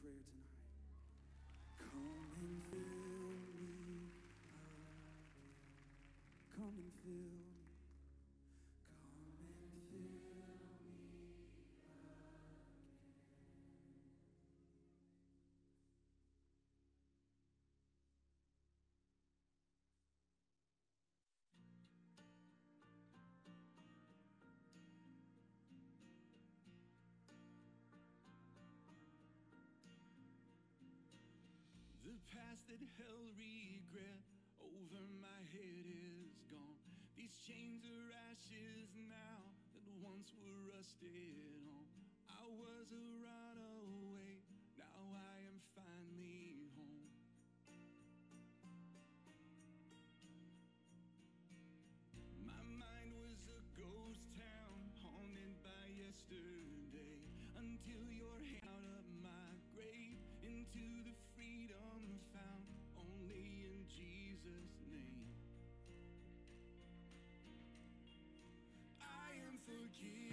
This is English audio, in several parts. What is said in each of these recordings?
prayer tonight. past that held regret over my head is gone. These chains are ashes now that once were rusted on. I was a runaway, now I am finally home. My mind was a ghost town haunted by yesterday until you're out of my grave into the found only in Jesus' name. I am forgiven.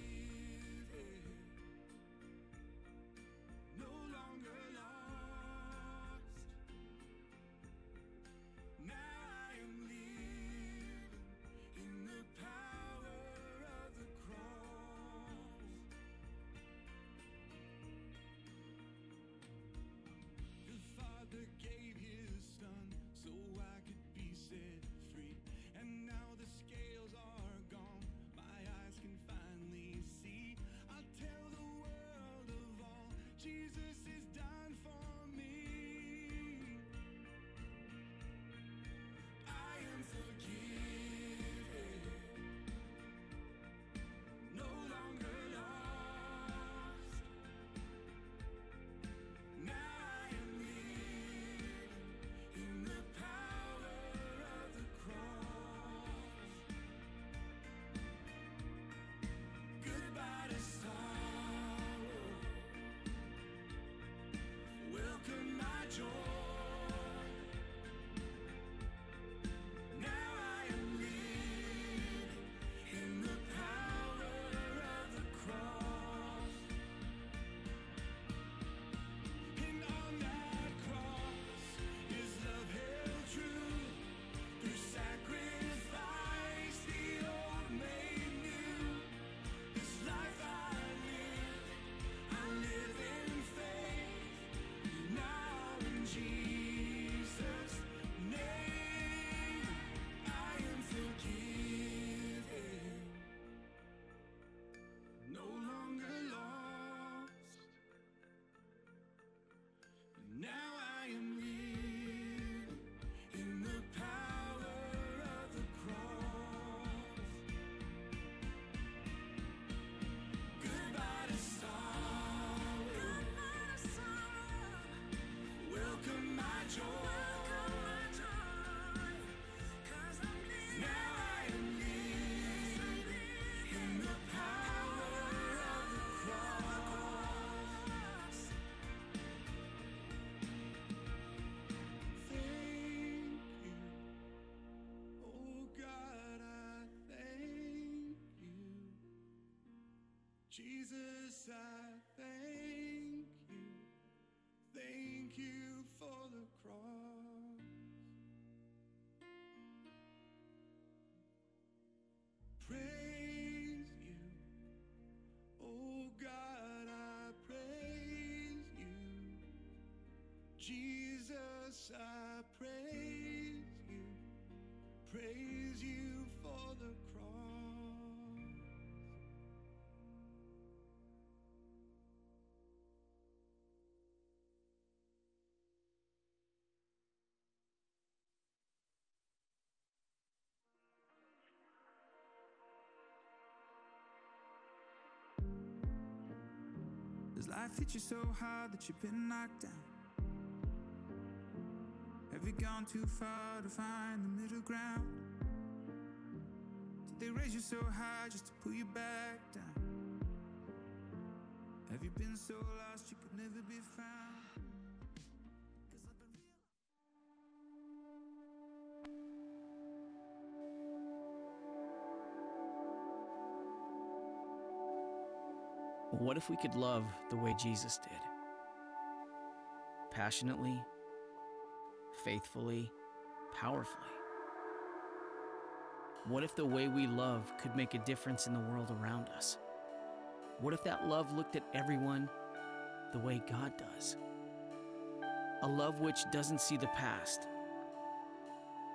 praise you for the cross. Does life hit you so hard that you've been knocked down? Gone too far to find the middle ground? Did they raise you so high just to pull you back down? Have you been so lost you could never be found? What if we could love the way Jesus did? Passionately, faithfully, powerfully. What if the way we love could make a difference in the world around us? What if that love looked at everyone the way God does? A love which doesn't see the past,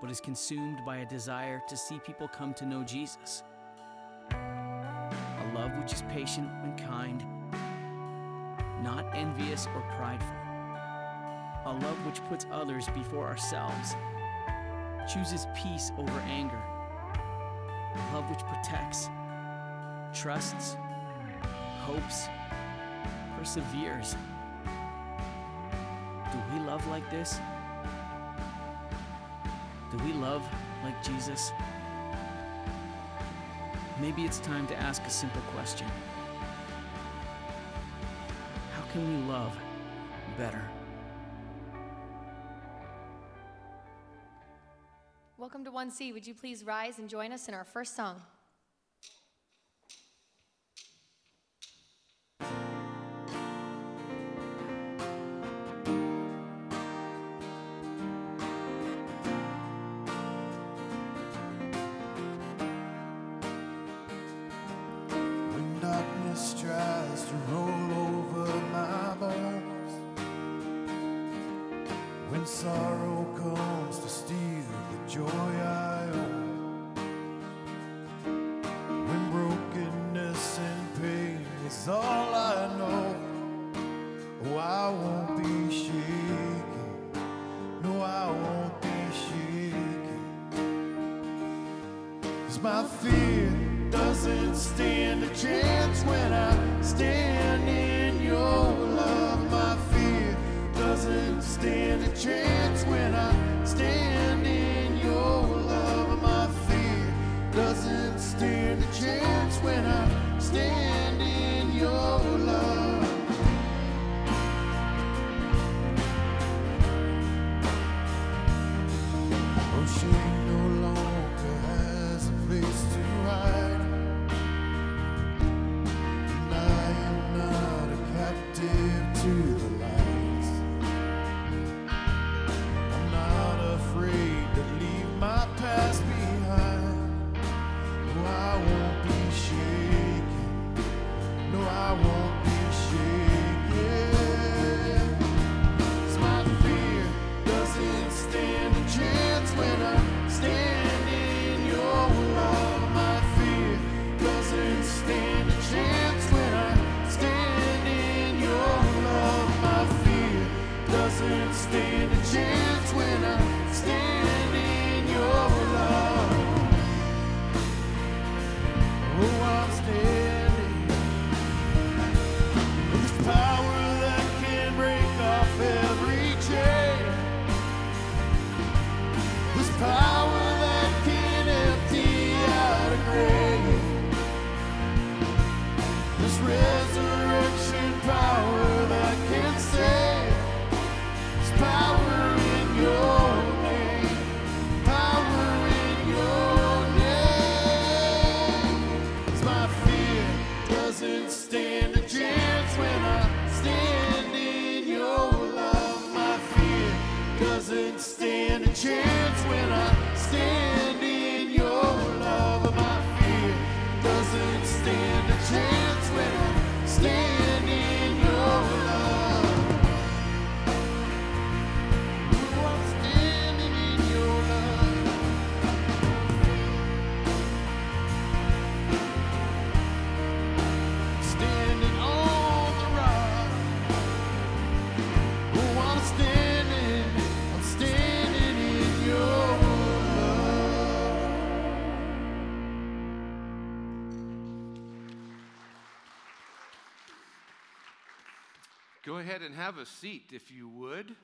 but is consumed by a desire to see people come to know Jesus. A love which is patient and kind, not envious or prideful. A love which puts others before ourselves, chooses peace over anger. A love which protects, trusts, hopes, perseveres. Do we love like this? Do we love like Jesus? Maybe it's time to ask a simple question How can we love better? 1C. Would you please rise and join us in our first song? Ahead and have a seat if you would.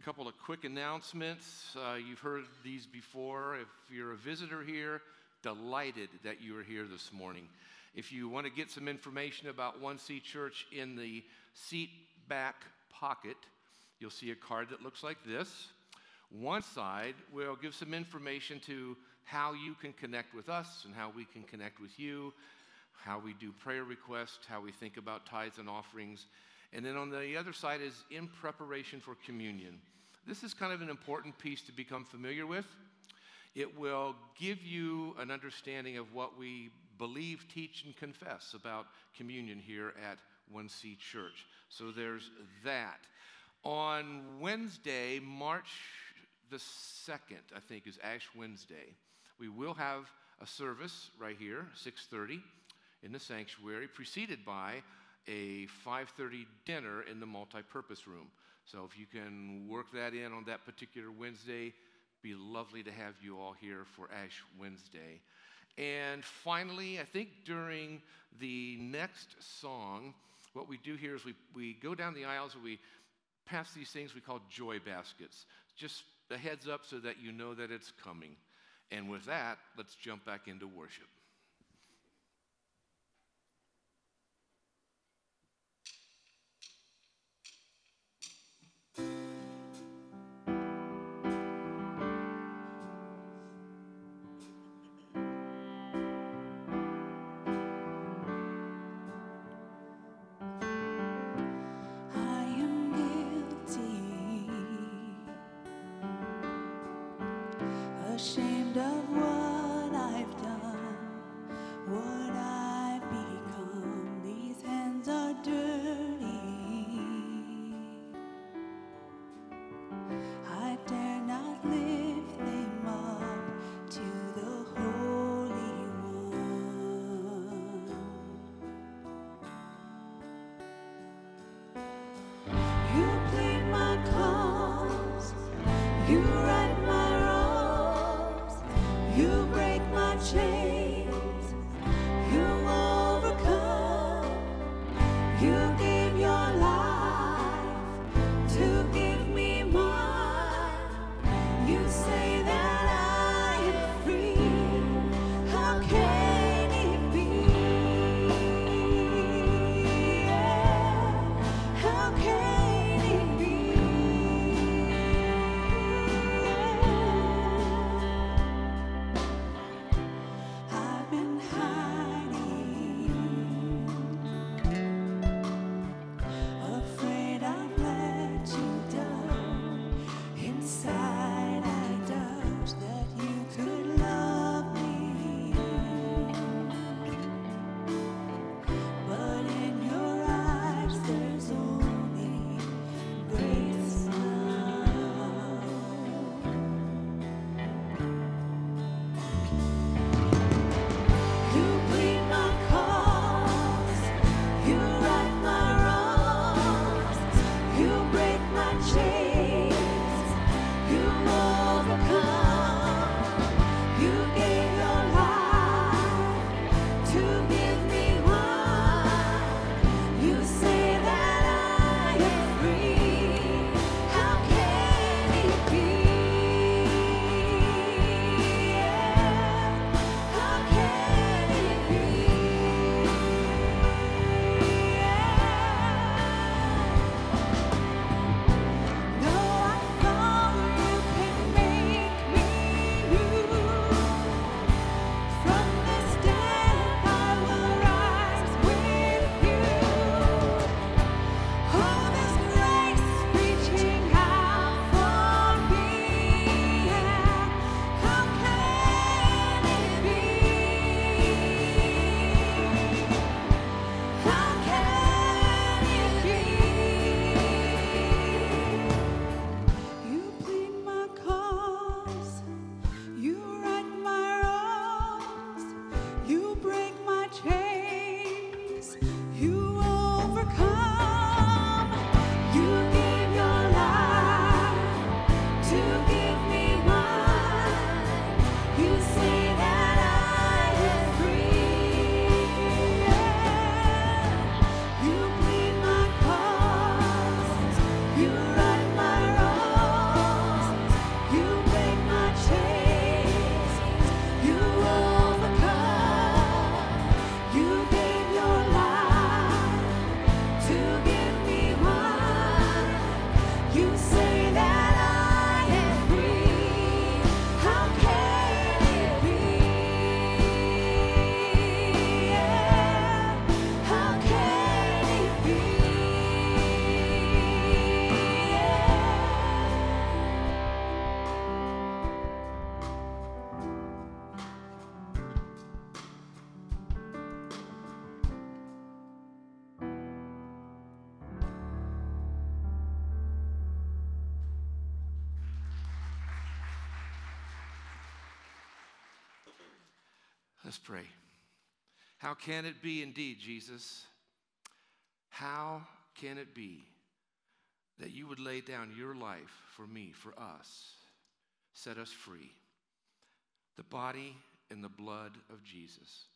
A couple of quick announcements. Uh, you've heard these before. If you're a visitor here, delighted that you are here this morning. If you want to get some information about One C Church in the seat back pocket, you'll see a card that looks like this. One side will give some information to how you can connect with us and how we can connect with you how we do prayer requests, how we think about tithes and offerings. And then on the other side is in preparation for communion. This is kind of an important piece to become familiar with. It will give you an understanding of what we believe, teach, and confess about communion here at 1C Church. So there's that. On Wednesday, March the 2nd, I think is Ash Wednesday, we will have a service right here, 630 in the sanctuary, preceded by a 5:30 dinner in the multi-purpose room. So if you can work that in on that particular Wednesday, be lovely to have you all here for Ash Wednesday. And finally, I think during the next song, what we do here is we, we go down the aisles and we pass these things we call joy baskets. Just a heads up so that you know that it's coming. And with that, let's jump back into worship. Pray. How can it be indeed, Jesus? How can it be that you would lay down your life for me, for us, set us free? The body and the blood of Jesus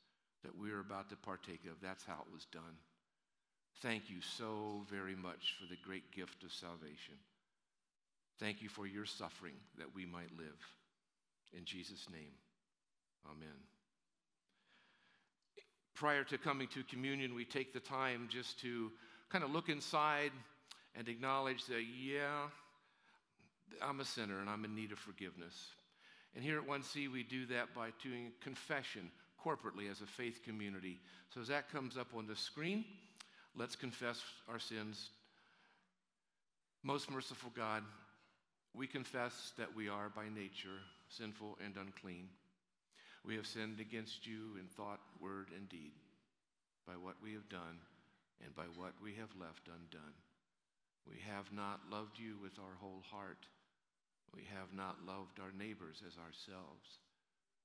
that we're about to partake of, that's how it was done. Thank you so very much for the great gift of salvation. Thank you for your suffering that we might live. In Jesus' name, amen. Prior to coming to communion, we take the time just to kind of look inside and acknowledge that, yeah, I'm a sinner and I'm in need of forgiveness. And here at 1C, we do that by doing confession corporately as a faith community. So as that comes up on the screen, let's confess our sins. Most merciful God, we confess that we are by nature sinful and unclean. We have sinned against you in thought, word, and deed, by what we have done and by what we have left undone. We have not loved you with our whole heart. We have not loved our neighbors as ourselves.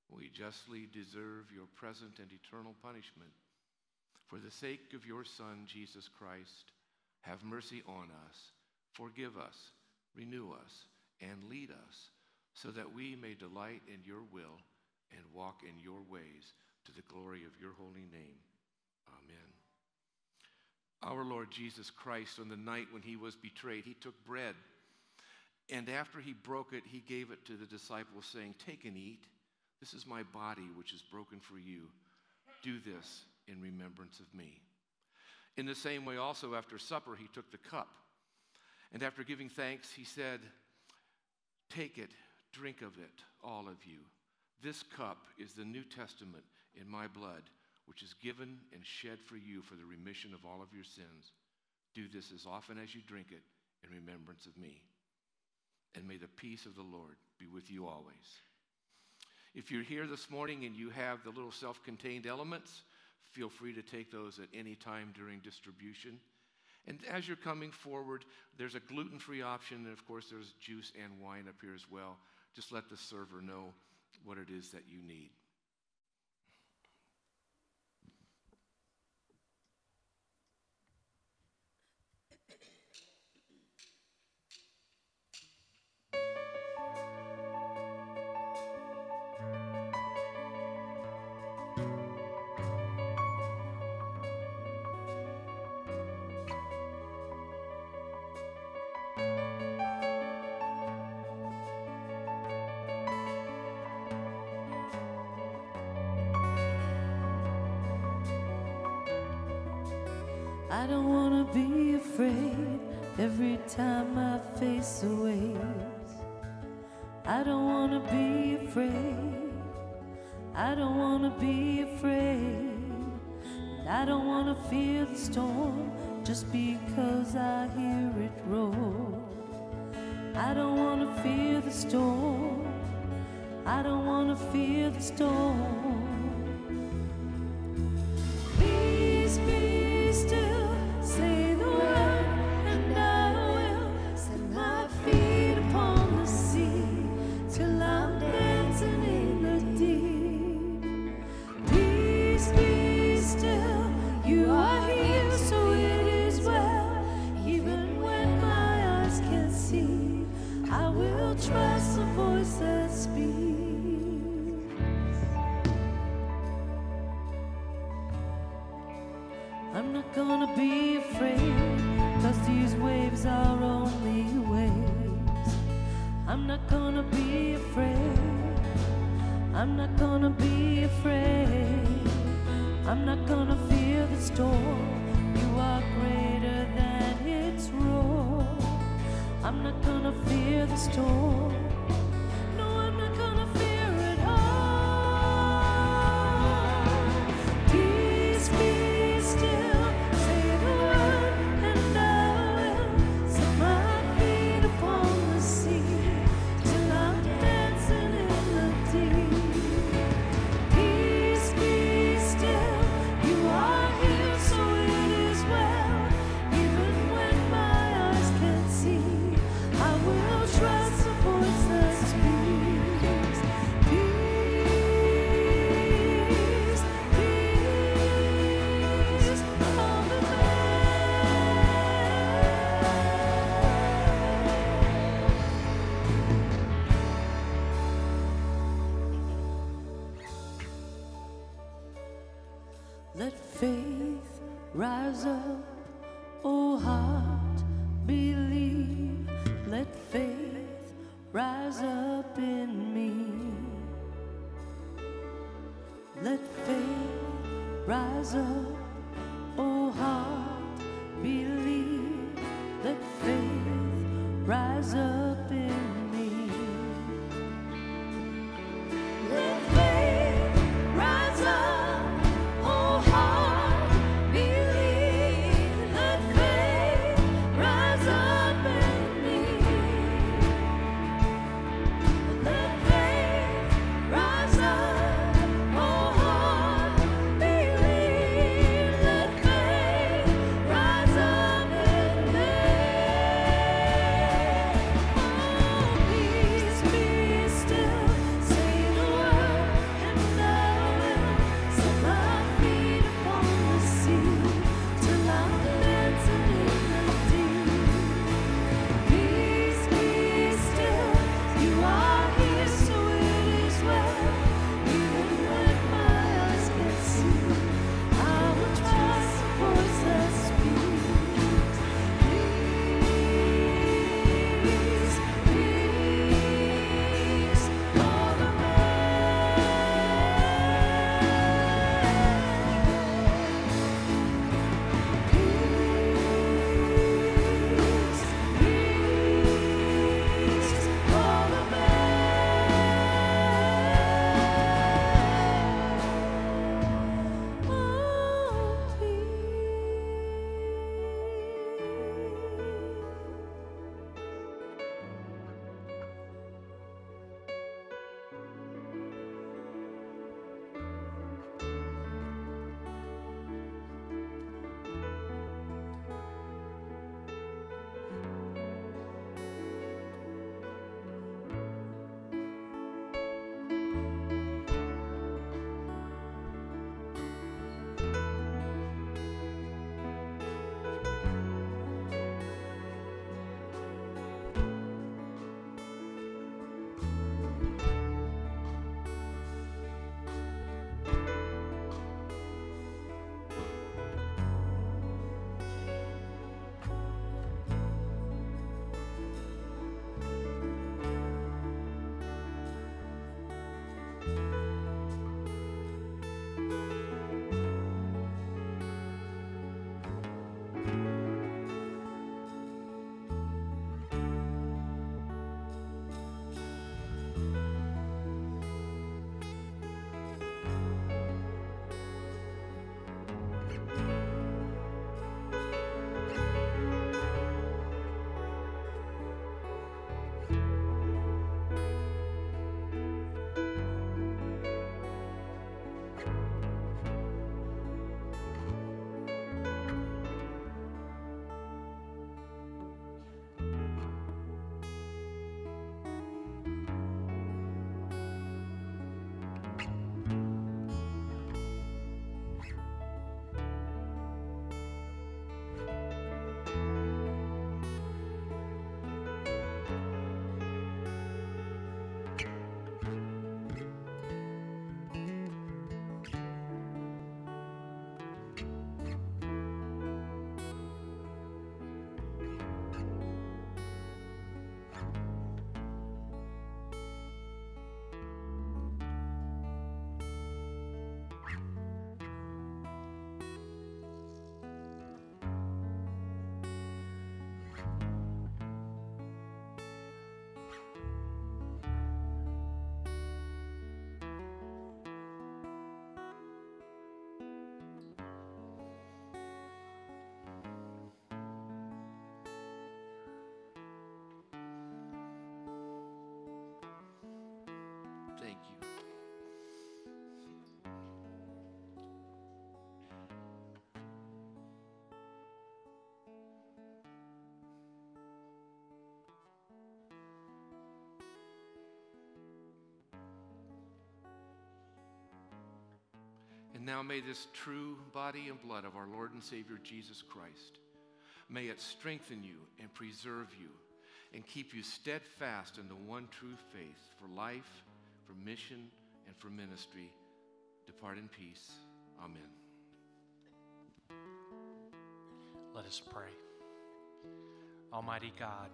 We justly deserve your present and eternal punishment. For the sake of your Son, Jesus Christ, have mercy on us, forgive us, renew us, and lead us, so that we may delight in your will and walk in your ways to the glory of your holy name. Amen. Our Lord Jesus Christ, on the night when he was betrayed, he took bread. And after he broke it, he gave it to the disciples, saying, Take and eat. This is my body, which is broken for you. Do this in remembrance of me. In the same way, also after supper, he took the cup. And after giving thanks, he said, Take it, drink of it, all of you. This cup is the New Testament in my blood, which is given and shed for you for the remission of all of your sins. Do this as often as you drink it in remembrance of me. And may the peace of the Lord be with you always. If you're here this morning and you have the little self contained elements, feel free to take those at any time during distribution. And as you're coming forward, there's a gluten free option, and of course, there's juice and wine up here as well. Just let the server know what it is that you need. Rise up, And now may this true body and blood of our Lord and Savior Jesus Christ, may it strengthen you and preserve you and keep you steadfast in the one true faith for life, for mission, and for ministry. Depart in peace. Amen. Let us pray. Almighty God,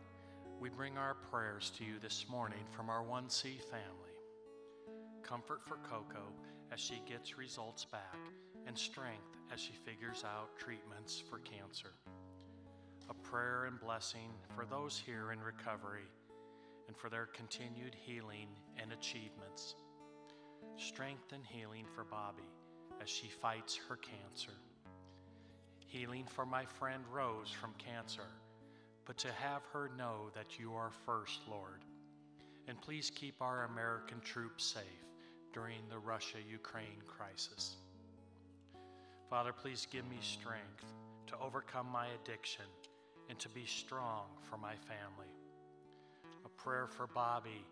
we bring our prayers to you this morning from our 1C family. Comfort for Coco as she gets results back, and strength as she figures out treatments for cancer. A prayer and blessing for those here in recovery and for their continued healing and achievements. Strength and healing for Bobby as she fights her cancer. Healing for my friend Rose from cancer, but to have her know that you are first, Lord. And please keep our American troops safe during the Russia Ukraine crisis. Father, please give me strength to overcome my addiction and to be strong for my family. A prayer for Bobby,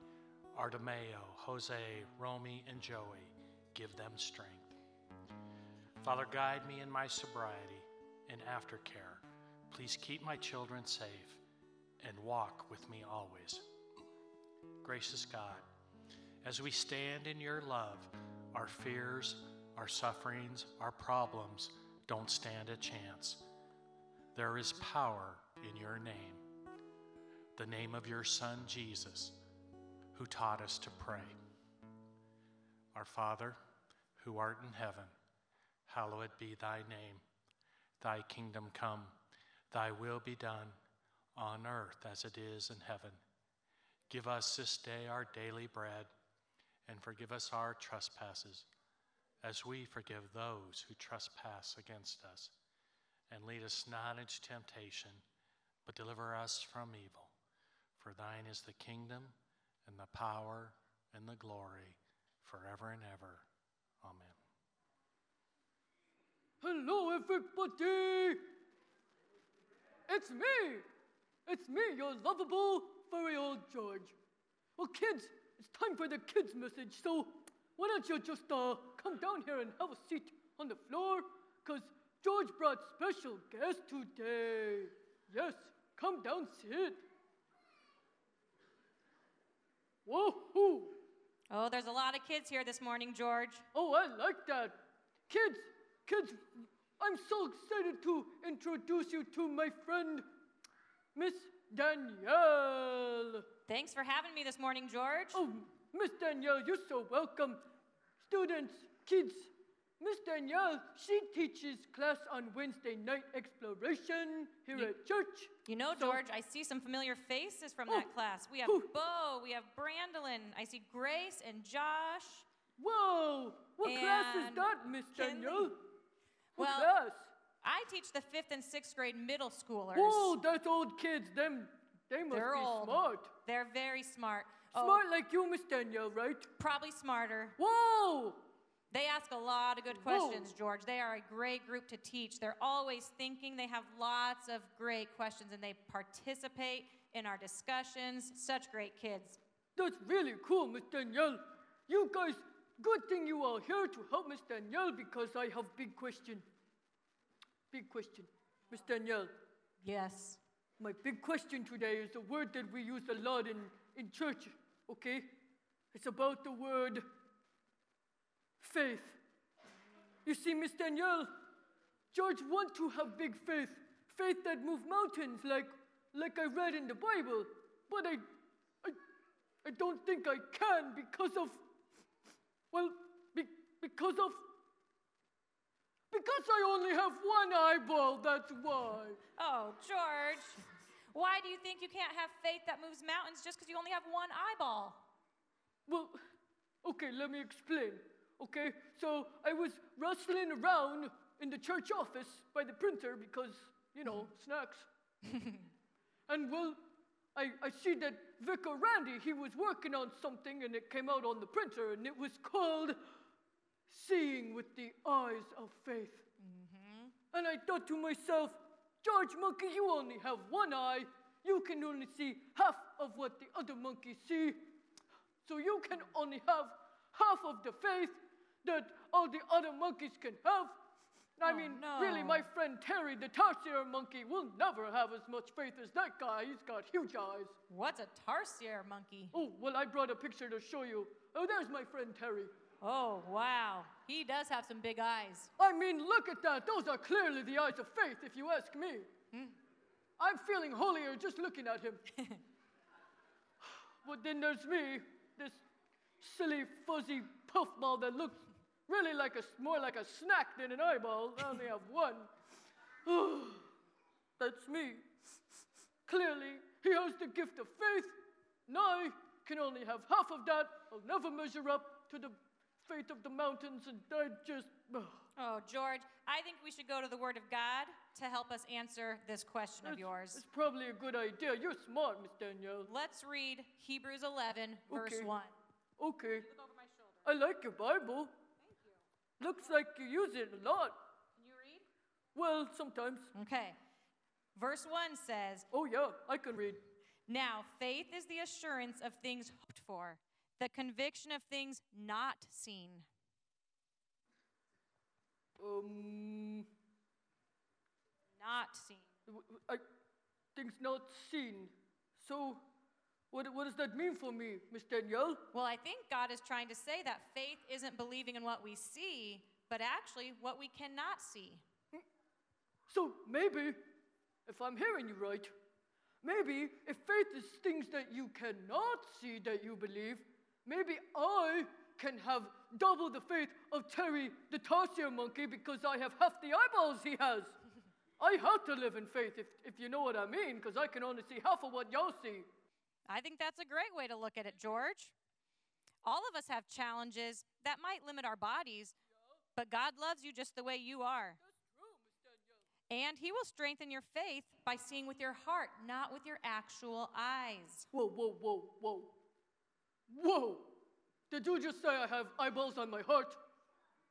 Artemio, Jose, Romy, and Joey. Give them strength. Father, guide me in my sobriety and aftercare. Please keep my children safe and walk with me always. Gracious God, as we stand in your love, our fears, our sufferings, our problems don't stand a chance. There is power in your name, the name of your Son, Jesus, who taught us to pray. Our Father, who art in heaven, hallowed be thy name. Thy kingdom come, thy will be done, on earth as it is in heaven. Give us this day our daily bread, and forgive us our trespasses, as we forgive those who trespass against us. And lead us not into temptation, but deliver us from evil. For thine is the kingdom, and the power, and the glory, forever and ever. Amen. Hello, everybody! It's me! It's me, your lovable, furry old George. Well, kids, it's time for the kids' message, so why don't you just uh, come down here and have a seat on the floor? Because George brought special guests today. Yes, come down, sit. Whoa! Oh, there's a lot of kids here this morning, George. Oh, I like that. Kids, kids, I'm so excited to introduce you to my friend, Miss Danielle. Thanks for having me this morning, George. Oh, Miss Danielle, you're so welcome. Students, kids, Miss Danielle, she teaches class on Wednesday night exploration here You- at church. You know, So- George, I see some familiar faces from Oh, that class. We have who? Bo, we have Brandolyn, I see Grace and Josh. Whoa, what class is that, Miss Danielle? What Well, class? I teach the fifth and sixth grade middle schoolers. Whoa, that's old kids. Them, they must They're be old. smart. They're very smart. Oh, Smart like you, Miss Danielle, right? Probably smarter. Whoa! They ask a lot of good Whoa. questions, George. They are a great group to teach. They're always thinking. They have lots of great questions and they participate in our discussions. Such great kids. That's really cool, Miss Danielle. You guys, good thing you are here to help Miss Danielle because I have big question. Big question. Miss Danielle, Yes. my big question today is a word that we use a lot in, in church, okay? It's about the word faith. You see, Miss Danielle, George want to have big faith, faith that move mountains, like like I read in the Bible. But I, I, I don't think I can because of, well, be, because of, because I only have one eyeball. That's why. Oh, George. Why do you think you can't have faith that moves mountains just because you only have one eyeball? Well, okay, let me explain. Okay, so I was rustling around in the church office by the printer because, you know, snacks. and well, I, I see that Vicar Randy, he was working on something and it came out on the printer and it was called Seeing with the Eyes of Faith. Mm-hmm. And I thought to myself, George Monkey, you only have one eye. You can only see half of what the other monkeys see. So you can only have half of the faith that all the other monkeys can have. I Oh, mean, really, my friend Terry, the tarsier monkey, will never have as much faith as that guy. He's got huge eyes. What's a tarsier monkey? Oh, well, I brought a picture to show you. Oh, there's my friend Terry. Oh, wow. He does have some big eyes. I mean, look at that. Those are clearly the eyes of faith, if you ask me. Hmm. I'm feeling holier just looking at him. but then there's me, this silly, fuzzy puffball that looks really like a, more like a snack than an eyeball. I only have one. That's me. Clearly, he has the gift of faith, and I can only have half of that. I'll never measure up to the faith of the mountains, and I just. Oh, George, I think we should go to the Word of God to help us answer this question of yours. It's probably a good idea. You're smart, Miss Danielle. Let's read Hebrews 11, verse Okay. 1. Okay. I like your Bible. Thank you. Looks like you use it a lot. Can you read? Well, sometimes. Okay. Verse 1 says, Oh, yeah, I can read. Now faith is the assurance of things hoped for, the conviction of things not seen. Um, Not seen. I, things not seen. So, what, what does that mean for me, Miss Danielle? Well, I think God is trying to say that faith isn't believing in what we see, but actually what we cannot see. So, maybe, if I'm hearing you right, maybe if faith is things that you cannot see that you believe, maybe I can have double the faith of Terry the tarsier monkey because I have half the eyeballs he has. I have to live in faith, if, if you know what I mean, because I can only see half of what y'all see. I think that's a great way to look at it, George. All of us have challenges that might limit our bodies, but God loves you just the way you are. And He will strengthen your faith by seeing with your heart, not with your actual eyes. Whoa, whoa, whoa, whoa. Whoa! Did you just say I have eyeballs on my heart?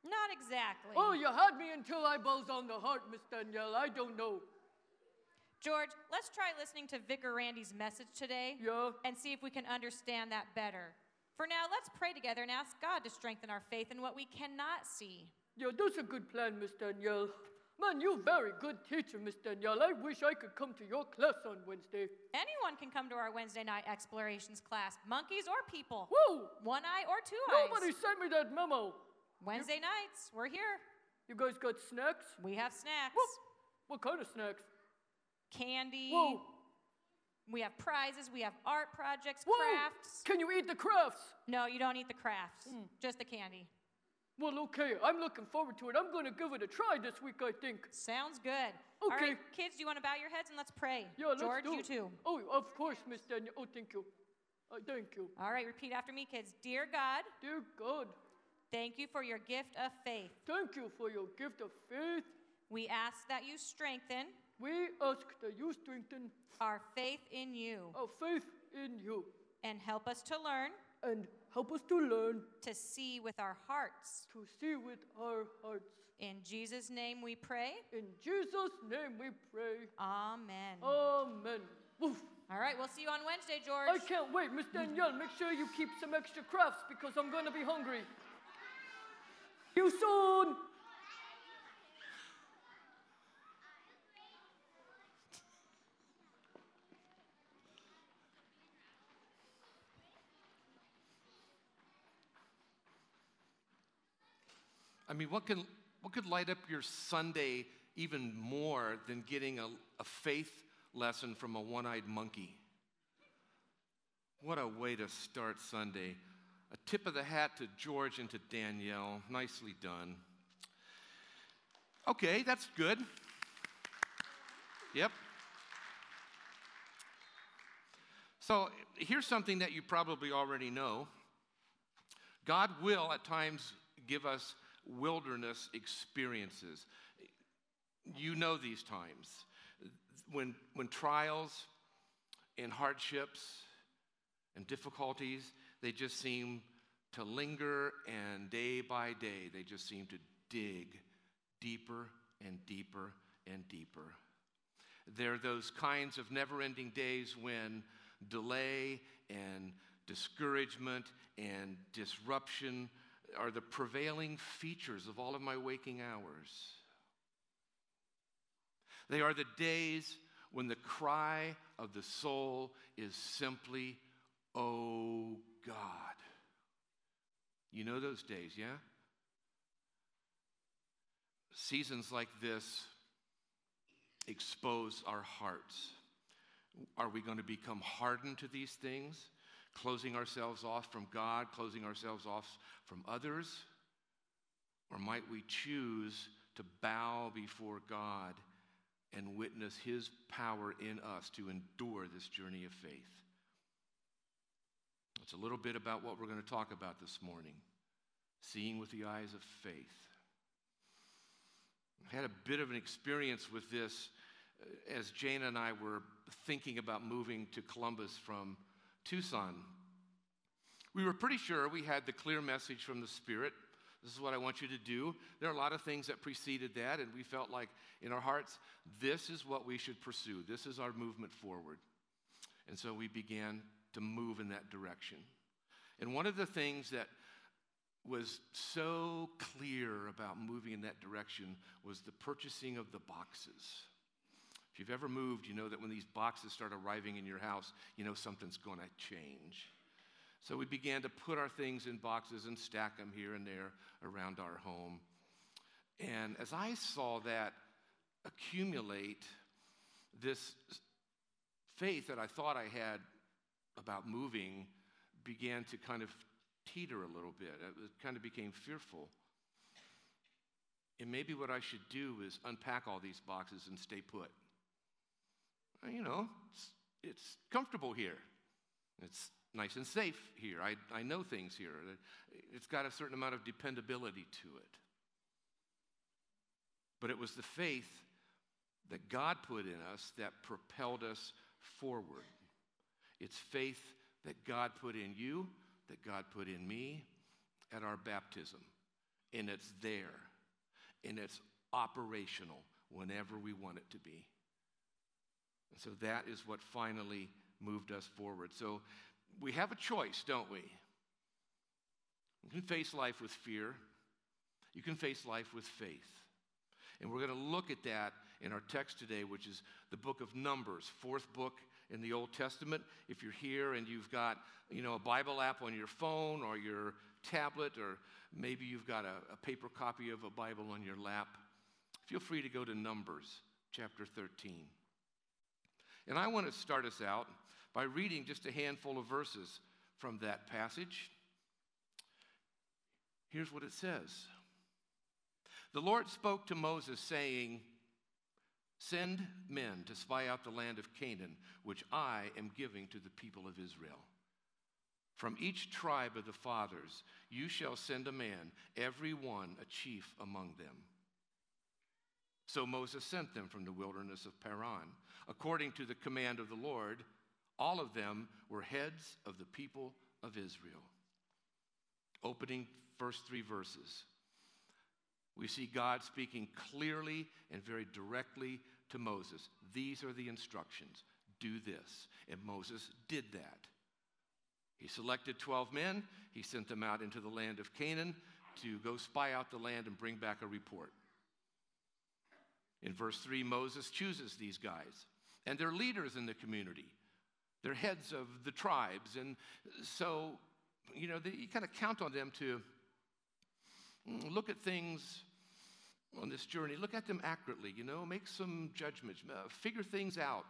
Not exactly. Oh, you had me until eyeballs on the heart, Miss Danielle. I don't know. George, let's try listening to Vicar Randy's message today Yeah? and see if we can understand that better. For now, let's pray together and ask God to strengthen our faith in what we cannot see. Yeah, that's a good plan, Miss Danielle. Man, you're very good teacher, Miss Danielle. I wish I could come to your class on Wednesday. Anyone can come to our Wednesday night explorations class, monkeys or people. Whoa! One eye or two Nobody eyes. sent me that memo. Wednesday nights, we're here. You guys got snacks? We have snacks, Whoop. What kind of snacks? candy. Whoa! We have prizes. We have art projects, Whoa! crafts. Can you eat the crafts? No, you don't eat the crafts, Hmm. just the candy. Well, okay. I'm looking forward to it. I'm going to give it a try this week, I think. Sounds good. All Okay. right, kids, do you want to bow your heads and let's pray? Yeah, let's George, do you too. Oh, of course, Miss Danielle. Oh, thank you. Uh, thank you. All right, repeat after me, kids. Dear God, Dear God, thank you for your gift of faith. thank you for your gift of faith. We ask that you strengthen We ask that you strengthen our faith in you our faith in you and help us to learn and help us to learn to see with our hearts. to see with our hearts. In Jesus' name we pray. In Jesus' name we pray. Amen. Amen. Woof. All right, we'll see you on Wednesday, George. I can't wait. Miss Danielle, make sure you keep some extra crafts because I'm going to be hungry. See you soon. Mean, what can what could light up your Sunday even more than getting a, a faith lesson from a one-eyed monkey? What a way to start Sunday. A tip of the hat to George and to Danielle. Nicely done. Okay, that's good. Yep. So here's something that you probably already know God will at times give us wilderness experiences. You know these times when, when trials and hardships and difficulties, they just seem to linger, and day by day, they just seem to dig deeper and deeper and deeper. There are those kinds of never ending days when delay and discouragement and disruption are the prevailing features of all of my waking hours. They are the days when the cry of the soul is simply, Oh God. You know those days, yeah? Seasons like this expose our hearts. Are we going to become hardened to these things, closing ourselves off from God, closing ourselves off from others? Or might we choose to bow before God and witness His power in us to endure this journey of faith? It's a little bit about what we're going to talk about this morning seeing with the eyes of faith. I had a bit of an experience with this uh, as Jane and I were thinking about moving to Columbus from Tucson. We were pretty sure we had the clear message from the Spirit. This is what I want you to do. There are a lot of things that preceded that, and we felt like in our hearts, this is what we should pursue. This is our movement forward. And so we began to move in that direction. And one of the things that was so clear about moving in that direction was the purchasing of the boxes. If you've ever moved, you know that when these boxes start arriving in your house, you know something's going to change. So we began to put our things in boxes and stack them here and there around our home. And as I saw that accumulate, this faith that I thought I had about moving began to kind of teeter a little bit. It kind of became fearful. And maybe what I should do is unpack all these boxes and stay put. Uh, you know, it's, it's comfortable here. It's nice and safe here. I, I know things here. It's got a certain amount of dependability to it. But it was the faith that God put in us that propelled us forward. It's faith that God put in you, that God put in me at our baptism. And it's there. And it's operational whenever we want it to be. And so that is what finally moved us forward. So we have a choice, don't we? You can face life with fear, you can face life with faith. And we're going to look at that in our text today, which is the book of Numbers, fourth book in the Old Testament. If you're here and you've got, you know, a Bible app on your phone or your tablet, or maybe you've got a, a paper copy of a Bible on your lap, feel free to go to Numbers chapter 13. And I want to start us out by reading just a handful of verses from that passage. Here's what it says The Lord spoke to Moses, saying, Send men to spy out the land of Canaan, which I am giving to the people of Israel. From each tribe of the fathers you shall send a man, every one a chief among them. So Moses sent them from the wilderness of Paran. According to the command of the Lord, all of them were heads of the people of Israel. Opening first three verses we see God speaking clearly and very directly to Moses. These are the instructions do this. And Moses did that. He selected 12 men, he sent them out into the land of Canaan to go spy out the land and bring back a report. In verse 3, Moses chooses these guys, and they're leaders in the community. They're heads of the tribes. And so, you know, they, you kind of count on them to mm, look at things on this journey, look at them accurately, you know, make some judgments, uh, figure things out,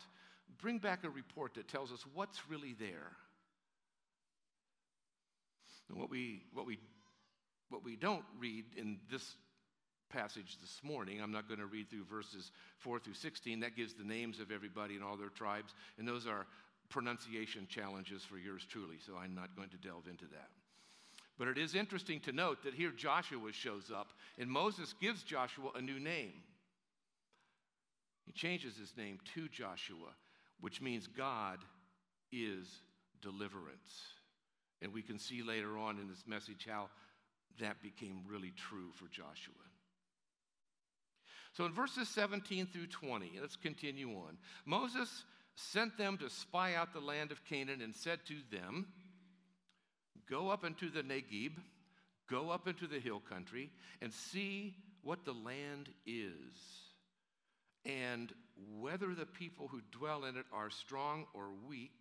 bring back a report that tells us what's really there. And what we, what we, what we don't read in this passage this morning, I'm not going to read through verses 4 through 16. That gives the names of everybody and all their tribes, and those are pronunciation challenges for yours truly, so I'm not going to delve into that. But it is interesting to note that here Joshua shows up, and Moses gives Joshua a new name. He changes his name to Joshua, which means God is deliverance. And we can see later on in this message how that became really true for Joshua. So in verses 17 through 20, let's continue on. Moses sent them to spy out the land of Canaan and said to them, Go up into the Negeb, go up into the hill country, and see what the land is, and whether the people who dwell in it are strong or weak,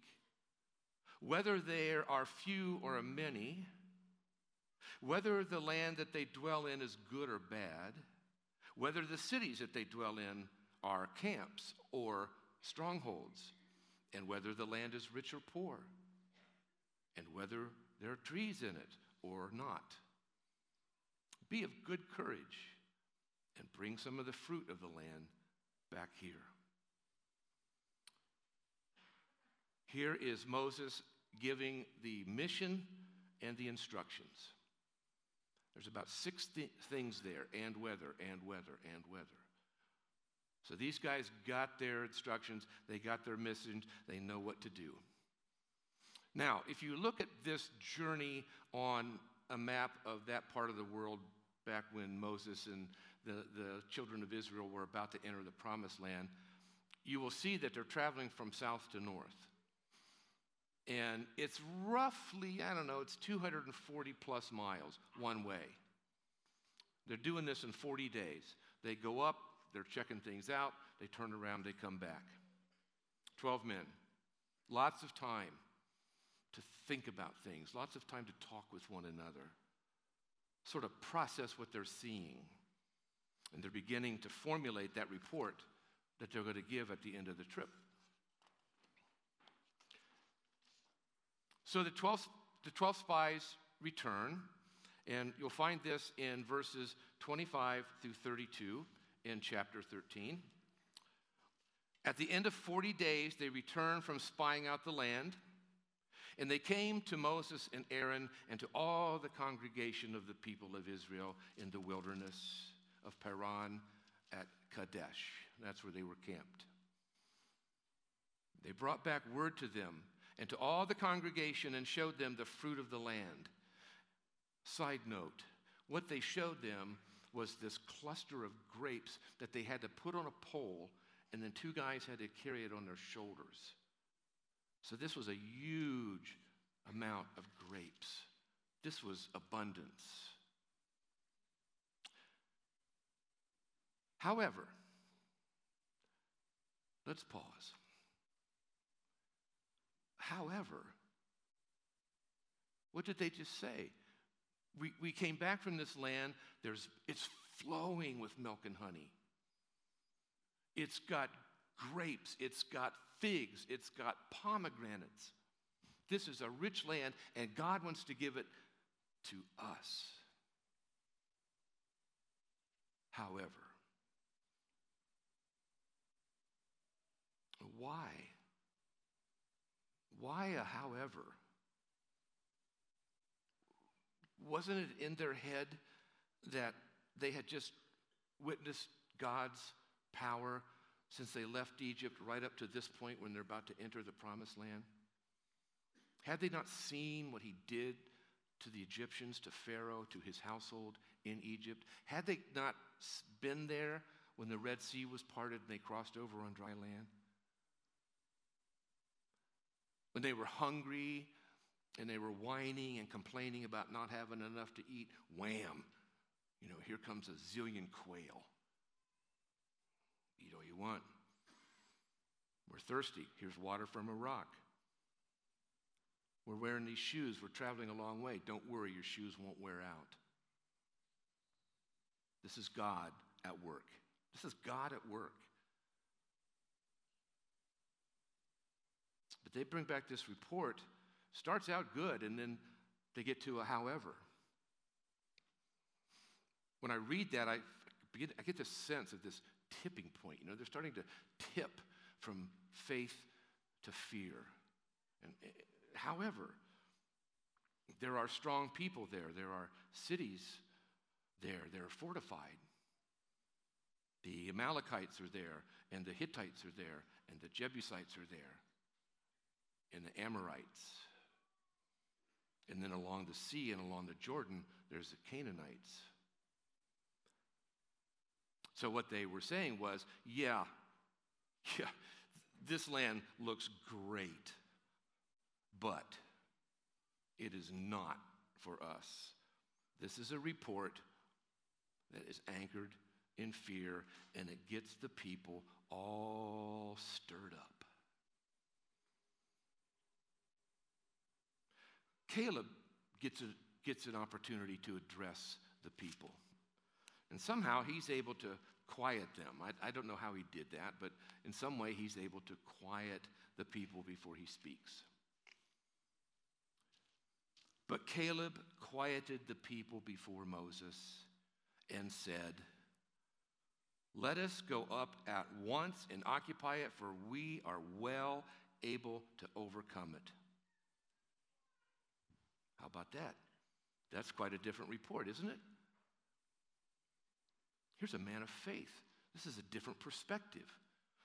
whether there are few or many. whether the land that they dwell in is good or bad, whether the cities that they dwell in are camps or strongholds, and whether the land is rich or poor, and whether there are trees in it or not. Be of good courage and bring some of the fruit of the land back here. Here is Moses giving the mission and the instructions. There's about six th- things there and weather, and weather, and weather. So these guys got their instructions, they got their message, they know what to do. Now, if you look at this journey on a map of that part of the world back when Moses and the, the children of Israel were about to enter the promised land, you will see that they're traveling from south to north. And it's roughly, I don't know, it's 240 plus miles one way. They're doing this in 40 days. They go up, they're checking things out, they turn around, they come back. 12 men. Lots of time to think about things, lots of time to talk with one another, sort of process what they're seeing. And they're beginning to formulate that report that they're going to give at the end of the trip. So the 12, the 12 spies return, and you'll find this in verses 25 through 32 in chapter 13. At the end of 40 days, they returned from spying out the land, and they came to Moses and Aaron and to all the congregation of the people of Israel in the wilderness of Paran at Kadesh. That's where they were camped. They brought back word to them and to all the congregation and showed them the fruit of the land. Side note, what they showed them was this cluster of grapes that they had to put on a pole, and then two guys had to carry it on their shoulders. So this was a huge amount of grapes. This was abundance. However, let's pause. However, what did they just say? We, we came back from this land, there's, it's flowing with milk and honey. It's got grapes, it's got figs, it's got pomegranates. This is a rich land, and God wants to give it to us. However, why? Why a however? Wasn't it in their head that they had just witnessed God's power since they left Egypt right up to this point when they're about to enter the promised land? Had they not seen what he did to the Egyptians, to Pharaoh, to his household in Egypt? Had they not been there when the Red Sea was parted and they crossed over on dry land? When they were hungry and they were whining and complaining about not having enough to eat, wham, you know, here comes a zillion quail. Eat all you want. We're thirsty. Here's water from a rock. We're wearing these shoes. We're traveling a long way. Don't worry, your shoes won't wear out. This is God at work. This is God at work. They bring back this report. Starts out good, and then they get to a however. When I read that, I, begin, I get this sense of this tipping point. You know, they're starting to tip from faith to fear. And, eh, however, there are strong people there. There are cities there. They're fortified. The Amalekites are there, and the Hittites are there, and the Jebusites are there, and the Amorites. And then along the sea and along the Jordan, there's the Canaanites. So what they were saying was, yeah, yeah, this land looks great, but it is not for us. This is a report that is anchored in fear and it gets the people all stirred up. Caleb gets a gets an opportunity to address the people. And somehow he's able to quiet them. I, I, don't know how he did that, but in some way he's able to quiet the people before he speaks. But Caleb quieted the people before Moses and said, Let us go up at once and occupy it, for we are well able to overcome it. How about that? That's quite a different report, isn't it? Here's a man of faith. This is a different perspective.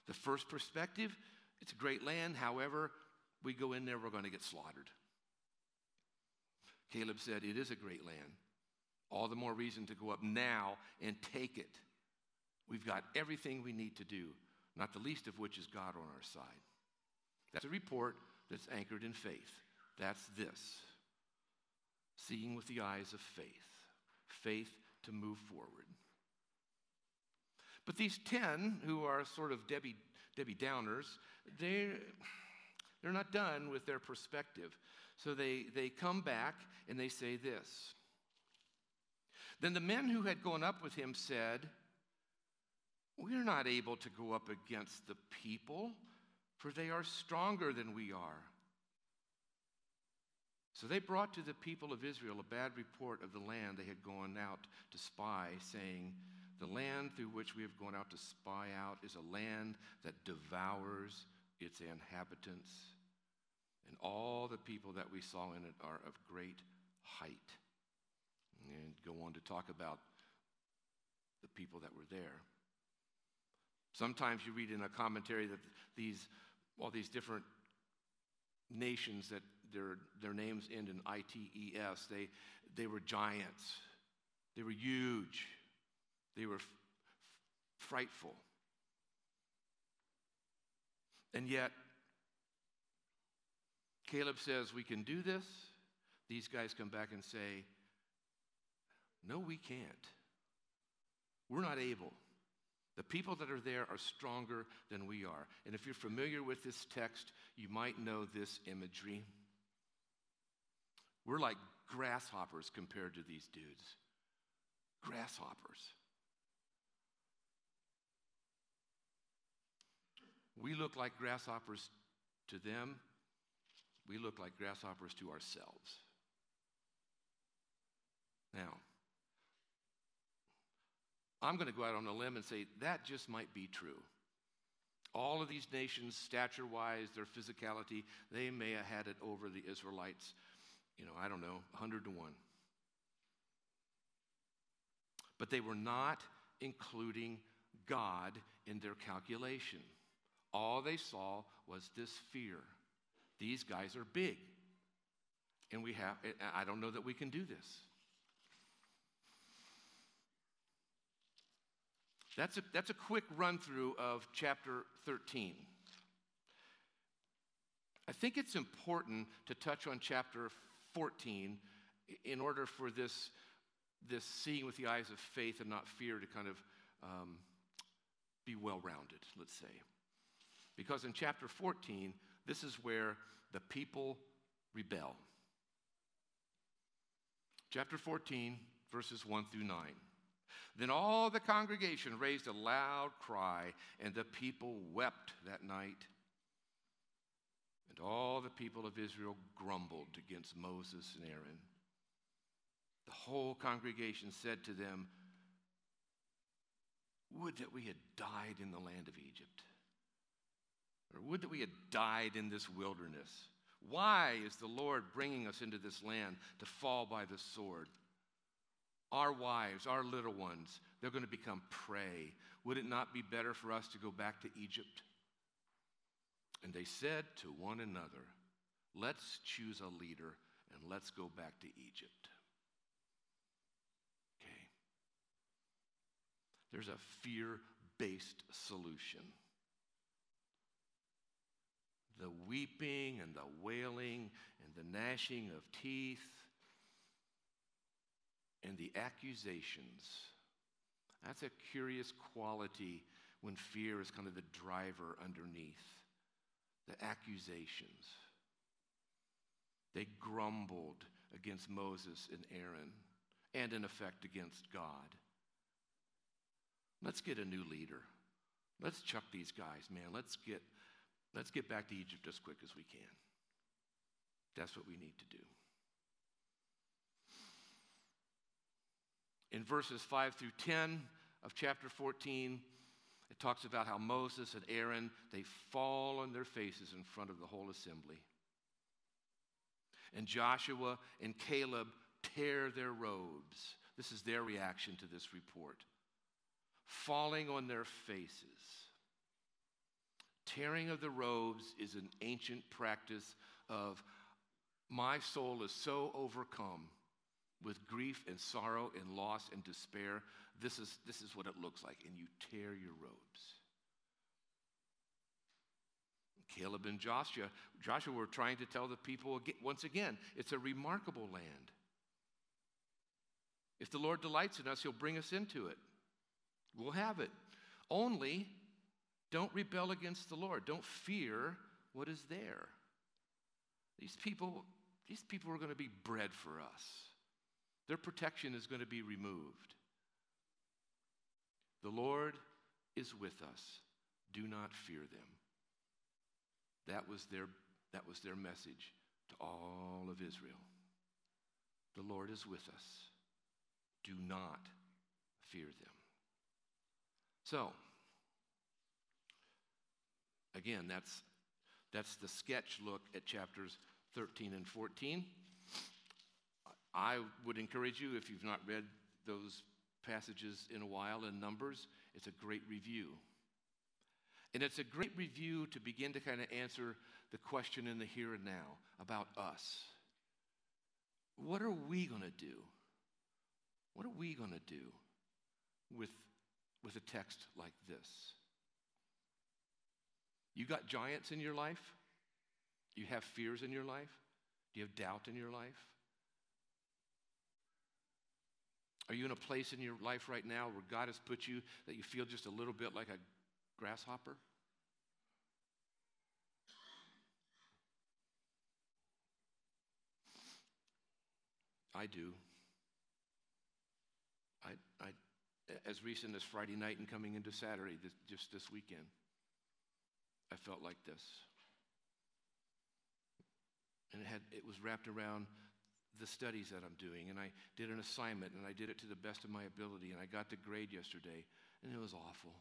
The first perspective, it's a great land. However, we go in there, we're going to get slaughtered. Caleb said, It is a great land. All the more reason to go up now and take it. We've got everything we need to do, not the least of which is God on our side. That's a report that's anchored in faith. That's this seeing with the eyes of faith, faith to move forward. But these 10 who are sort of Debbie, Debbie Downers, they're, they're not done with their perspective. So they, they come back and they say this. Then the men who had gone up with him said, We're not able to go up against the people, for they are stronger than we are. So they brought to the people of Israel a bad report of the land they had gone out to spy, saying, The land through which we have gone out to spy out is a land that devours its inhabitants, and all the people that we saw in it are of great height. And go on to talk about the people that were there. Sometimes you read in a commentary that these, all these different nations that their, their names end in I T E S. They, they were giants, they were huge, they were f- frightful. And yet, Caleb says, We can do this. These guys come back and say, No, we can't. We're not able. The people that are there are stronger than we are. And if you're familiar with this text, you might know this imagery. We're like grasshoppers compared to these dudes. Grasshoppers. We look like grasshoppers to them, we look like grasshoppers to ourselves. Now, I'm going to go out on a limb and say that just might be true. All of these nations, stature wise, their physicality, they may have had it over the Israelites you know, I don't know, 100 to 1. But they were not including God in their calculation. All they saw was this fear. These guys are big. And we have, I don't know that we can do this. That's a, that's a quick run through of chapter 13. I think it's important to touch on chapter 14 in order for this, this seeing with the eyes of faith and not fear to kind of um, be well rounded, let's say. Because in chapter 14, this is where the people rebel. Chapter 14, verses 1 through 9. Then all the congregation raised a loud cry, and the people wept that night all the people of Israel grumbled against Moses and Aaron. The whole congregation said to them, Would that we had died in the land of Egypt, or would that we had died in this wilderness. Why is the Lord bringing us into this land to fall by the sword? Our wives, our little ones, they're going to become prey. Would it not be better for us to go back to Egypt? And they said to one another, Let's choose a leader and let's go back to Egypt. Okay. There's a fear based solution. The weeping and the wailing and the gnashing of teeth and the accusations. That's a curious quality when fear is kind of the driver underneath the accusations. They grumbled, against Moses and Aaron, and in effect against God. Let's get a new leader. Let's chuck these guys, man. Let's get, let's get back to Egypt as quick as we can. That's what we need to do. In verses 5 through 10 of chapter 14, talks about how Moses and Aaron, they fall on their faces in front of the whole assembly. And Joshua and Caleb tear their robes. This is their reaction to this report. Falling on their faces. Tearing of the robes is an ancient practice of my soul is so overcome with grief and sorrow and loss and despair. This is, this is what it looks like. And you tear your robes. Caleb and Joshua, Joshua were trying to tell the people again, once again, it's a remarkable land. If the Lord delights in us, he'll bring us into it. We'll have it. Only don't rebel against the Lord. Don't fear what is there. These people, these people are going to be bread for us. Their protection is going to be removed. The Lord is with us. Do not fear them. That was their, that was their message to all of Israel. The Lord is with us. Do not fear them. So, again, that's, that's the sketch look at chapters 13 and 14. I would encourage you, if you've not read those passages in a while in Numbers, it's a great review. And it's a great review to begin to kind of answer the question in the here and now about us. What are we going to do? What are we going to do with, with a text like this? You got giants in your life? You have fears in your life? Do you have doubt in your life? Are you in a place in your life right now where God has put you that you feel just a little bit like a grasshopper? I do. I, I, as recent as Friday night and coming into Saturday, this, just this weekend, I felt like this. And it, had, it was wrapped around the studies that I'm doing, and I did an assignment, and I did it to the best of my ability, and I got the grade yesterday, and it was awful.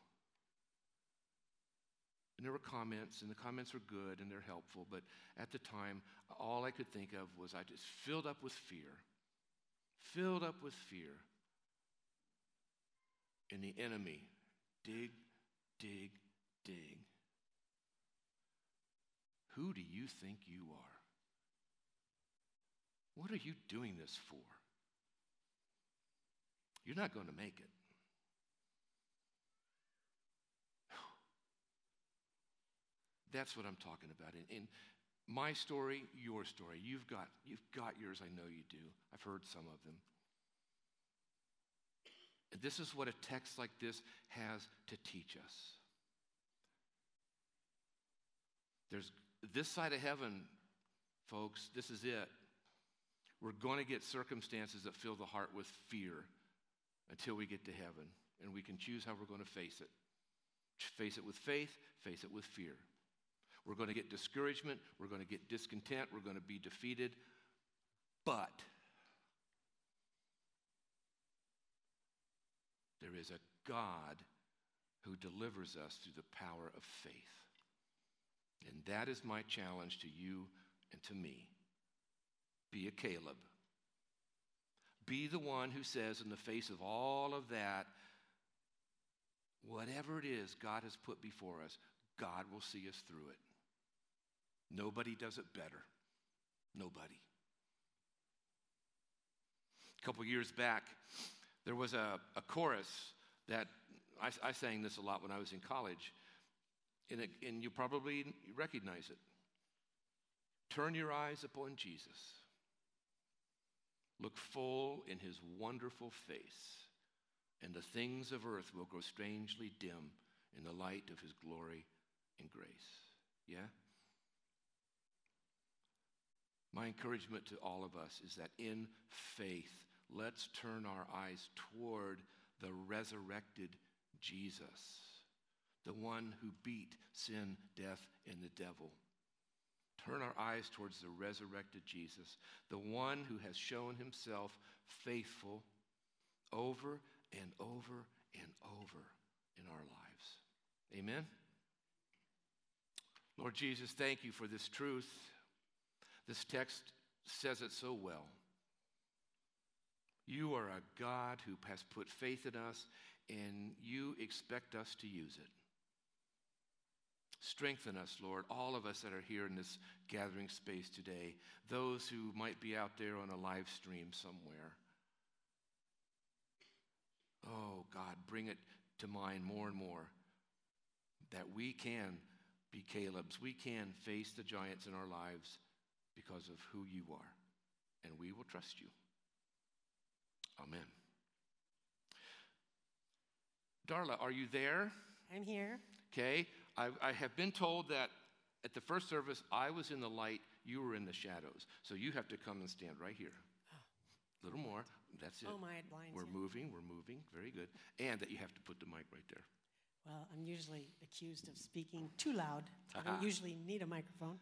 And there were comments, and the comments were good and they're helpful, but at the time, all I could think of was I just filled up with fear. Filled up with fear. And the enemy, dig, dig, dig. Who do you think you are? What are you doing this for? You're not going to make it. That's what I'm talking about. In, in, my story, your story. You've got, you've got yours, I know you do. I've heard some of them. This is what a text like this has to teach us. There's this side of heaven, folks, this is it. We're going to get circumstances that fill the heart with fear until we get to heaven. And we can choose how we're going to face it. Face it with faith, face it with fear. We're going to get discouragement, we're going to get discontent, we're going to be defeated. But there is a God who delivers us through the power of faith. And that is my challenge to you and to me. Be a Caleb. Be the one who says, in the face of all of that, whatever it is God has put before us, God will see us through it. Nobody does it better. Nobody. A couple years back, there was a, a chorus that I, I, sang this a lot when I was in college, and, it, and you probably recognize it. Turn your eyes upon Jesus. Look full in his wonderful face, and the things of earth will grow strangely dim in the light of his glory and grace. Yeah? My encouragement to all of us is that in faith, let's turn our eyes toward the resurrected Jesus, the one who beat sin, death, and the devil. Turn our eyes towards the resurrected Jesus, the one who has shown himself faithful over and over and over in our lives. Amen. Lord Jesus, thank you for this truth. This text says it so well. You are a God who has put faith in us, and you expect us to use it. Strengthen us, Lord, all of us that are here in this gathering space today, those who might be out there on a live stream somewhere. Oh, God, bring it to mind more and more that we can be Caleb's. We can face the giants in our lives because of who you are, and we will trust you. Amen. Darla, are you there? I'm here. Okay. I, I have been told that at the first service, I was in the light, you were in the shadows. So you have to come and stand right here. A little more. That's it. Oh, my, blinds We're moving, we're moving. Very good. And that you have to put the mic right there. Well, I'm usually accused of speaking too loud. I don't usually need a microphone.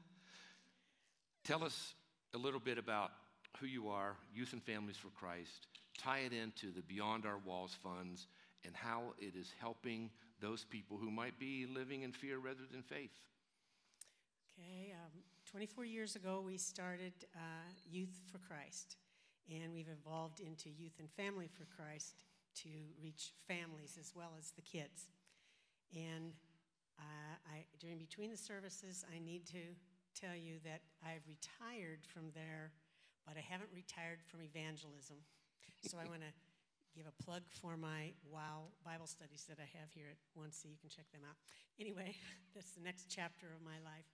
Tell us a little bit about who you are, Youth and Families for Christ. Tie it into the Beyond Our Walls funds and how it is helping those people who might be living in fear rather than faith. Okay, um, 24 years ago, we started uh, Youth for Christ, and we've evolved into Youth and Family for Christ to reach families as well as the kids. And uh, I, during between the services, I need to tell you that I've retired from there, but I haven't retired from evangelism. So I want to give a plug for my WOW Bible studies that I have here at 1C. You can check them out. Anyway, that's the next chapter of my life.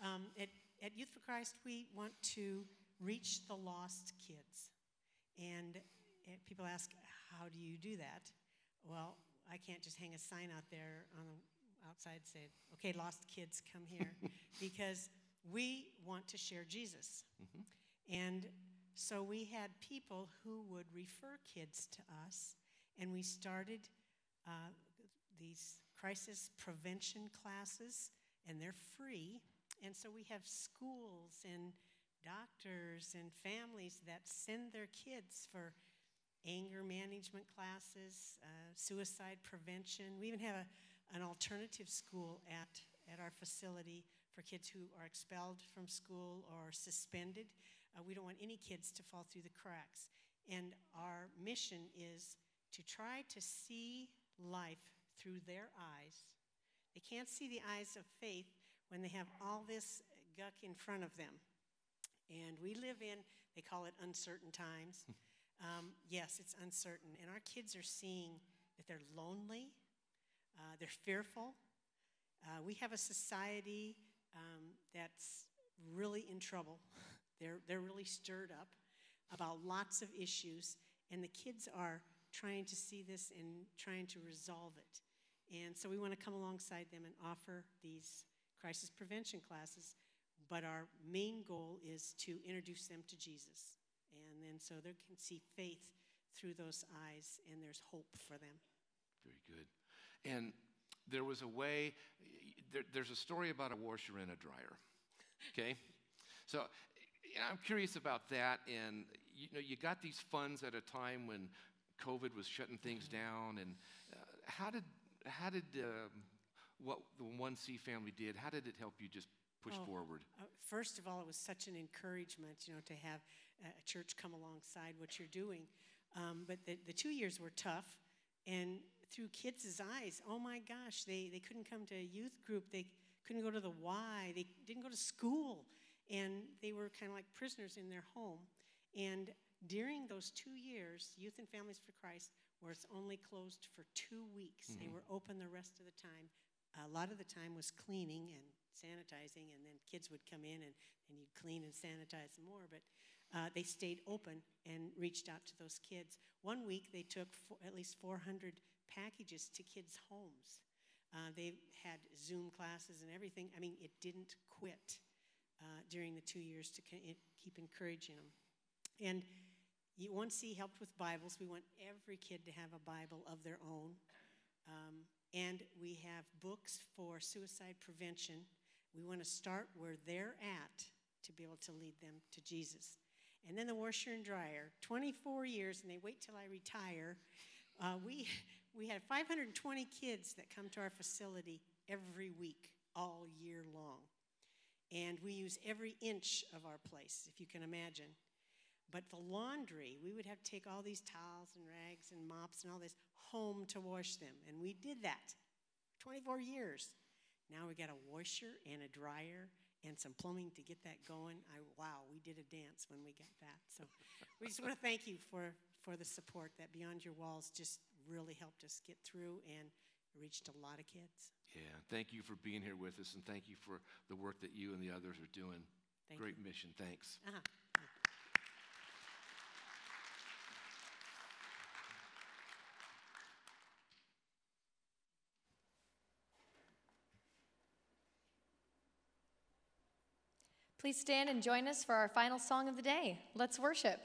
Um, at, at Youth for Christ, we want to reach the lost kids. And uh, people ask, how do you do that? Well, I can't just hang a sign out there on the outside say, okay, lost kids, come here. because we want to share Jesus. And so we had people who would refer kids to us, and we started uh, these crisis prevention classes, and they're free. And so we have schools and doctors and families that send their kids for anger management classes, uh, suicide prevention. We even have a, an alternative school at, at our facility for kids who are expelled from school or suspended. Uh, we don't want any kids to fall through the cracks. And our mission is to try to see life through their eyes. They can't see the eyes of faith when they have all this guck in front of them. And we live in, they call it uncertain times. Um, yes, it's uncertain. And our kids are seeing that they're lonely, uh, they're fearful. Uh, we have a society um, that's really in trouble. They're, they're really stirred up about lots of issues, and the kids are trying to see this and trying to resolve it. And so we want to come alongside them and offer these crisis prevention classes, but our main goal is to introduce them to Jesus. And then so they can see faith through those eyes, and there's hope for them. Very good. And there was a way, there, there's a story about a washer and a dryer. Okay? So I'm curious about that. And you know, you got these funds at a time when COVID was shutting things down. And uh, how did, how did um, what the 1C family did, how did it help you just push Oh, forward? uh, first of all, it was such an encouragement, you know, to have a a church come alongside what you're doing. Um, but the, the two years were tough, and through kids' eyes, oh my gosh, they, they couldn't come to a youth group, they couldn't go to the Y, they didn't go to school, and they were kind of like prisoners in their home. And during those two years, Youth and Families for Christ was only closed for two weeks. They Mhm. were open the rest of the time. A lot of the time was cleaning and sanitizing, and then kids would come in and, and you'd clean and sanitize more. But uh, they stayed open and reached out to those kids. One week they took at least 400 packages to kids' homes. Uh, they had Zoom classes and everything. I mean, it didn't quit. Uh, during the two years to keep encouraging them. And you, 1C helped with Bibles. We want every kid to have a Bible of their own. Um, and we have books for suicide prevention. We want to start where they're at to be able to lead them to Jesus. And then the washer and dryer, 24 years, and they wait till I retire. Uh, we, we had 520 kids that come to our facility every week, all year long. And we use every inch of our place, if you can imagine. But the laundry, we would have to take all these towels and rags and mops and all this home to wash them. And we did that 24 years. Now we got a washer and a dryer and some plumbing to get that going. I, wow, we did a dance when we got that. So we just want to thank you for, for the support that Beyond Your Walls just really helped us get through and reached a lot of kids. Yeah, thank you for being here with us, and thank you for the work that you and the others are doing. Thank Great mission. Thanks. Uh-huh. Please stand and join us for our final song of the day. Let's worship.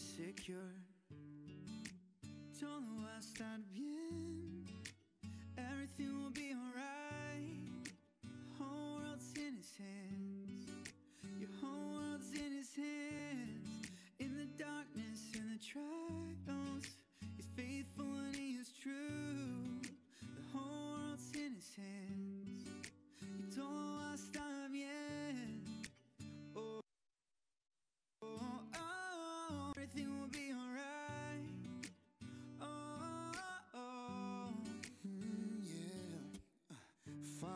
His promise secure. Todo va a estar bien, everything will be alright. Whole world's in His hands, your whole world's in His hands. In the darkness, in the trials, He's faithful and He is true. The whole world's in His hands. Todo va a estar bien.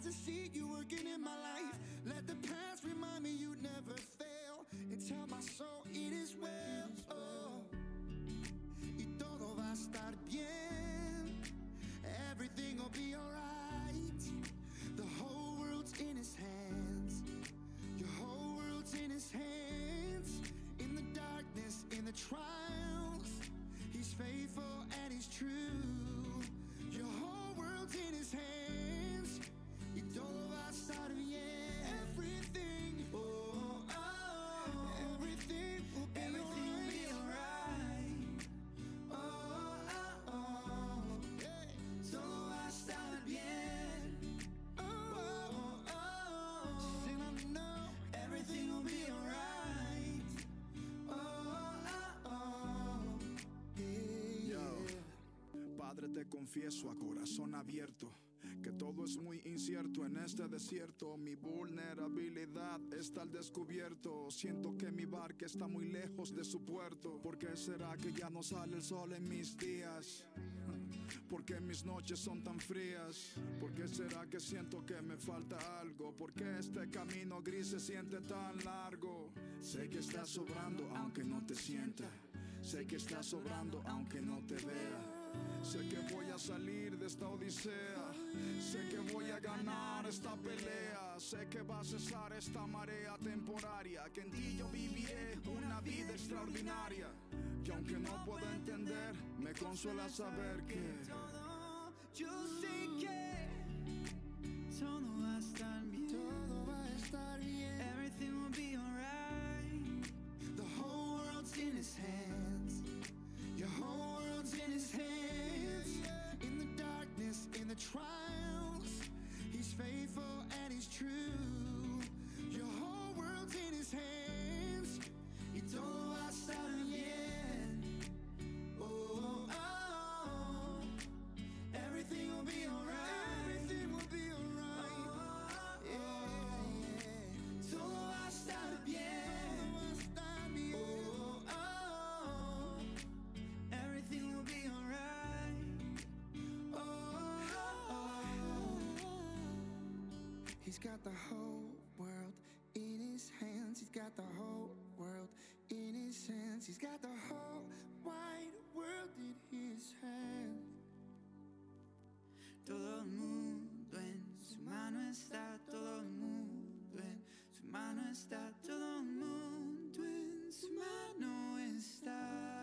eyes to see you working in my life. Let the past remind me you'd never fail. And tell my soul it is well. Oh. Y todo va a estar bien. Everything will be alright. The whole world's in his hands. Your whole world's in his hands. In the darkness, in the trials, he's faithful and he's true. Your whole world's in his hands. Y todo va a estar bien. Everything, oh, oh, everything will be Everything will be alright. Oh, oh, oh. Todo va a estar bien. Oh, oh, oh. Sing on now. Everything will be alright. Oh, oh, oh. Yo, Padre, te confieso a corazón abierto todo es muy incierto en este desierto. Mi vulnerabilidad está al descubierto. Siento que mi barca está muy lejos de su puerto. ¿Por qué será que ya no sale el sol en mis días? ¿Por qué mis noches son tan frías? ¿Por qué será que siento que me falta algo? ¿Por qué este camino gris se siente tan largo? Sé que estás sobrando aunque no te sienta. Sé que estás sobrando aunque no te vea. Sé que voy a salir de esta odisea. Sé que voy a ganar esta pelea. Sé que va a cesar esta marea temporaria. Que en ti yo viviré una vida extraordinaria. Y aunque no pueda entender, me consuela saber que Yo sé que todo va a estar bien. Todo va a estar bien. Everything will be alright. The whole world's in his hands. Your whole world's in his hands. In the darkness, in the trials, he's he's true. Your whole world's in his hands. Y todo va a estar bien. He's got the whole world in his hands. He's got the whole world in his hands. He's got the whole wide world in his hands. Todo el mundo en su mano está, todo el mundo en su mano está, todo el mundo en su mano está.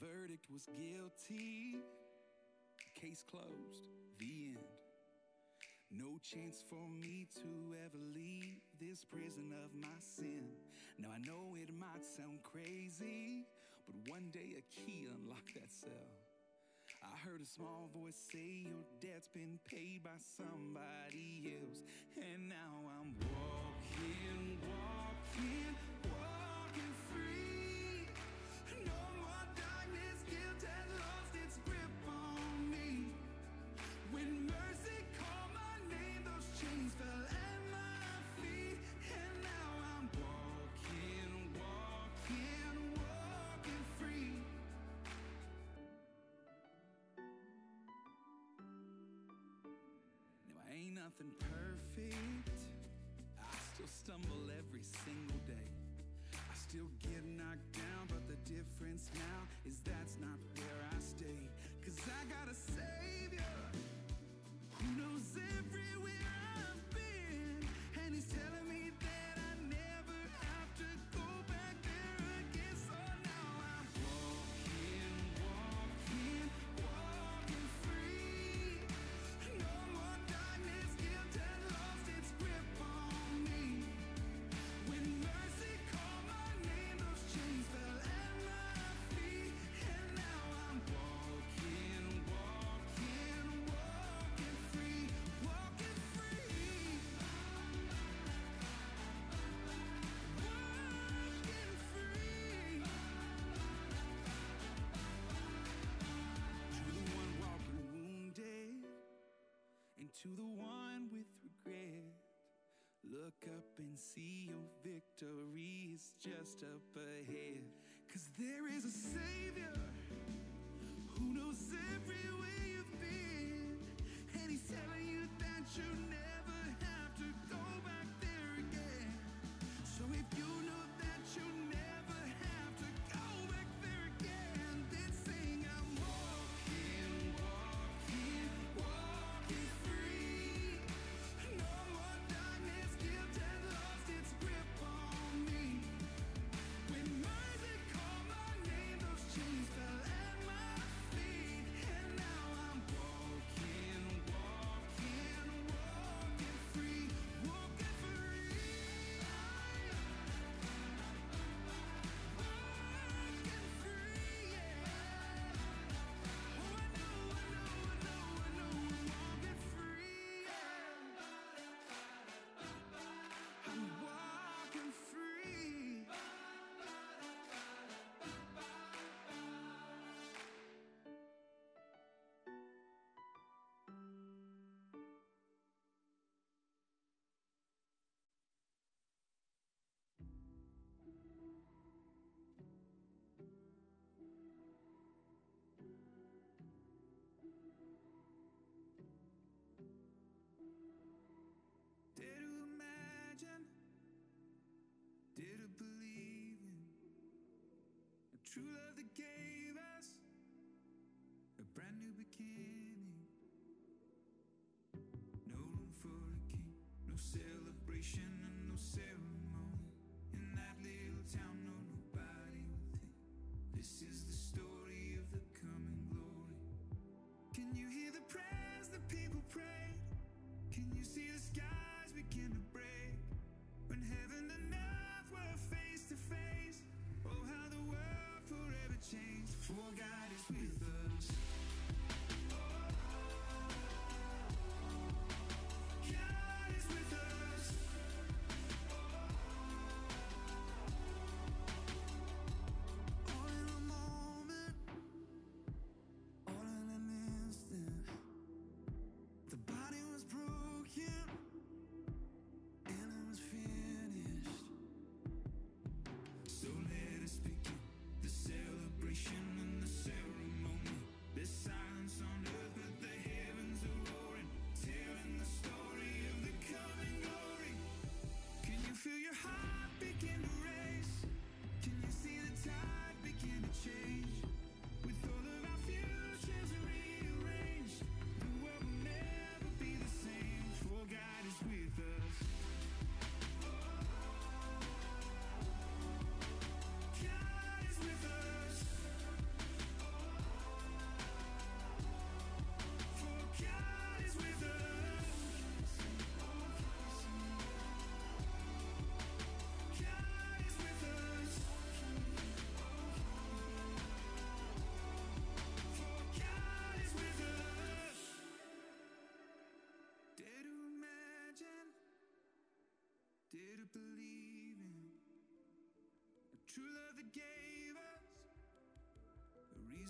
verdict was guilty. Case closed, the end. No chance for me to ever leave this prison of my sin. Now I know it might sound crazy, but one day a key unlocked that cell. I heard a small voice say your debt's been paid by somebody else. And now I'm walking, walking. nothing perfect. I still stumble every single day. I still get knocked down, but the difference now is that's not where I stay. Cause I got a savior who knows everywhere I've been, and he's telling me. to the one with regret. Look up and see your victory is just up ahead. Cause there is a Savior who knows every way you've been, and He's telling you that you're never. brand new beginning. No room for a king, no celebration and no ceremony. In that little town, nobody. This is the story of the coming glory. Can you hear?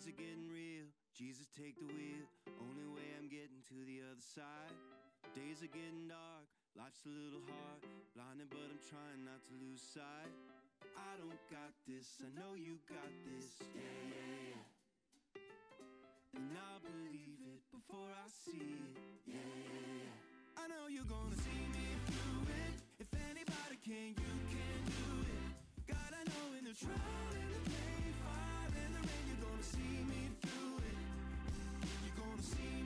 Things are getting real. Jesus, take the wheel. Only way I'm getting to the other side. Days are getting dark. Life's a little hard. Blinded, but I'm trying not to lose sight. I don't got this. I know you got this. Yeah, yeah, yeah. And I'll believe it before I see it. Yeah, yeah, yeah. I know you're gonna see me through it. If anybody can, you can do it. God, I know in the trial, in the pain, and you're gonna see me through it. You're gonna see